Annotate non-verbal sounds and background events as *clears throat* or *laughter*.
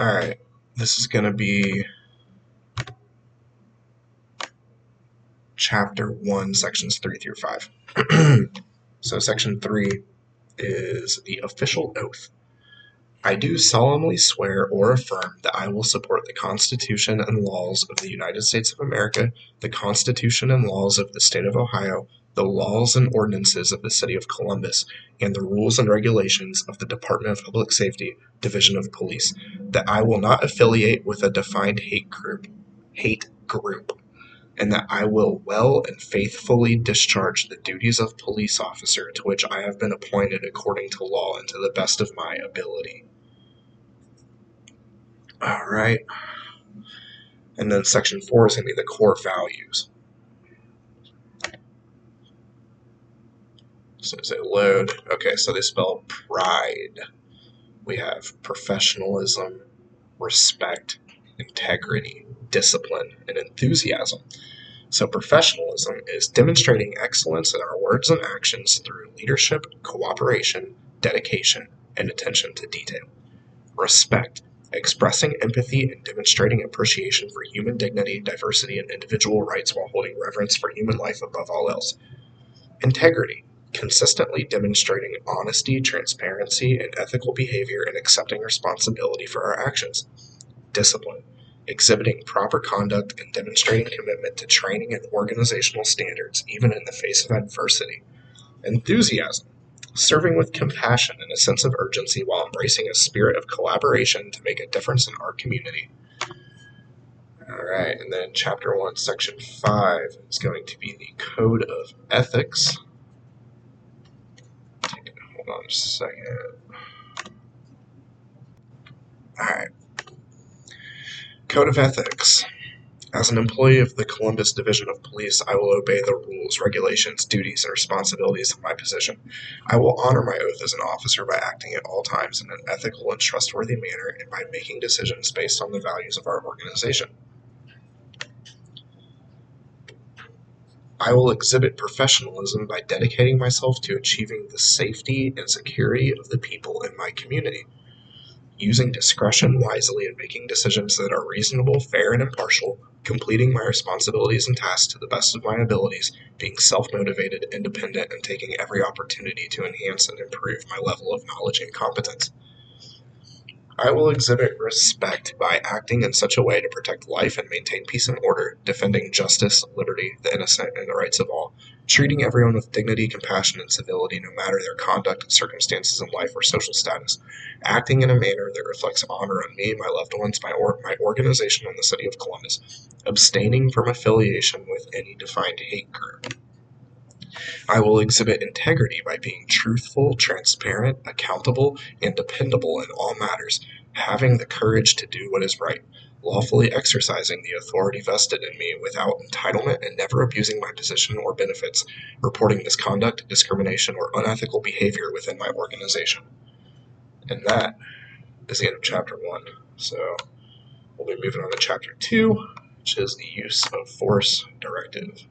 Alright, this is going to be chapter 1, sections 3 through 5. *clears throat* so, section 3 is the official oath. I do solemnly swear or affirm that I will support the Constitution and laws of the United States of America, the Constitution and laws of the State of Ohio, the laws and ordinances of the City of Columbus, and the rules and regulations of the Department of Public Safety, Division of Police, that I will not affiliate with a defined hate group, hate group, and that I will well and faithfully discharge the duties of police officer to which I have been appointed according to law and to the best of my ability. All right. And then section four is going to be the core values. So they load, okay, so they spell pride. We have professionalism, respect, integrity, discipline, and enthusiasm. So, professionalism is demonstrating excellence in our words and actions through leadership, cooperation, dedication, and attention to detail. Respect, expressing empathy and demonstrating appreciation for human dignity, diversity, and individual rights while holding reverence for human life above all else. Integrity, consistently demonstrating honesty, transparency, and ethical behavior and accepting responsibility for our actions. Discipline, exhibiting proper conduct and demonstrating commitment to training and organizational standards even in the face of adversity. Enthusiasm, serving with compassion and a sense of urgency while embracing a spirit of collaboration to make a difference in our community. All right, and then chapter 1, section 5 is going to be the Code of Ethics. Hold on just a second. All right. Code of Ethics. As an employee of the Columbus Division of Police, I will obey the rules, regulations, duties, and responsibilities of my position. I will honor my oath as an officer by acting at all times in an ethical and trustworthy manner and by making decisions based on the values of our organization. I will exhibit professionalism by dedicating myself to achieving the safety and security of the people in my community using discretion wisely and making decisions that are reasonable, fair, and impartial, completing my responsibilities and tasks to the best of my abilities, being self motivated, independent, and taking every opportunity to enhance and improve my level of knowledge and competence. I will exhibit respect by acting in such a way to protect life and maintain peace and order, defending justice, liberty, the innocent, and the rights of all, treating everyone with dignity, compassion, and civility no matter their conduct, circumstances in life, or social status, acting in a manner that reflects honor on me, my loved ones, my, or- my organization, and the city of Columbus, abstaining from affiliation with any defined hate group. I will exhibit integrity by being truthful, transparent, accountable, and dependable in all matters, having the courage to do what is right, lawfully exercising the authority vested in me without entitlement and never abusing my position or benefits, reporting misconduct, discrimination, or unethical behavior within my organization. And that is the end of chapter one. So we'll be moving on to chapter two, which is the use of force directive.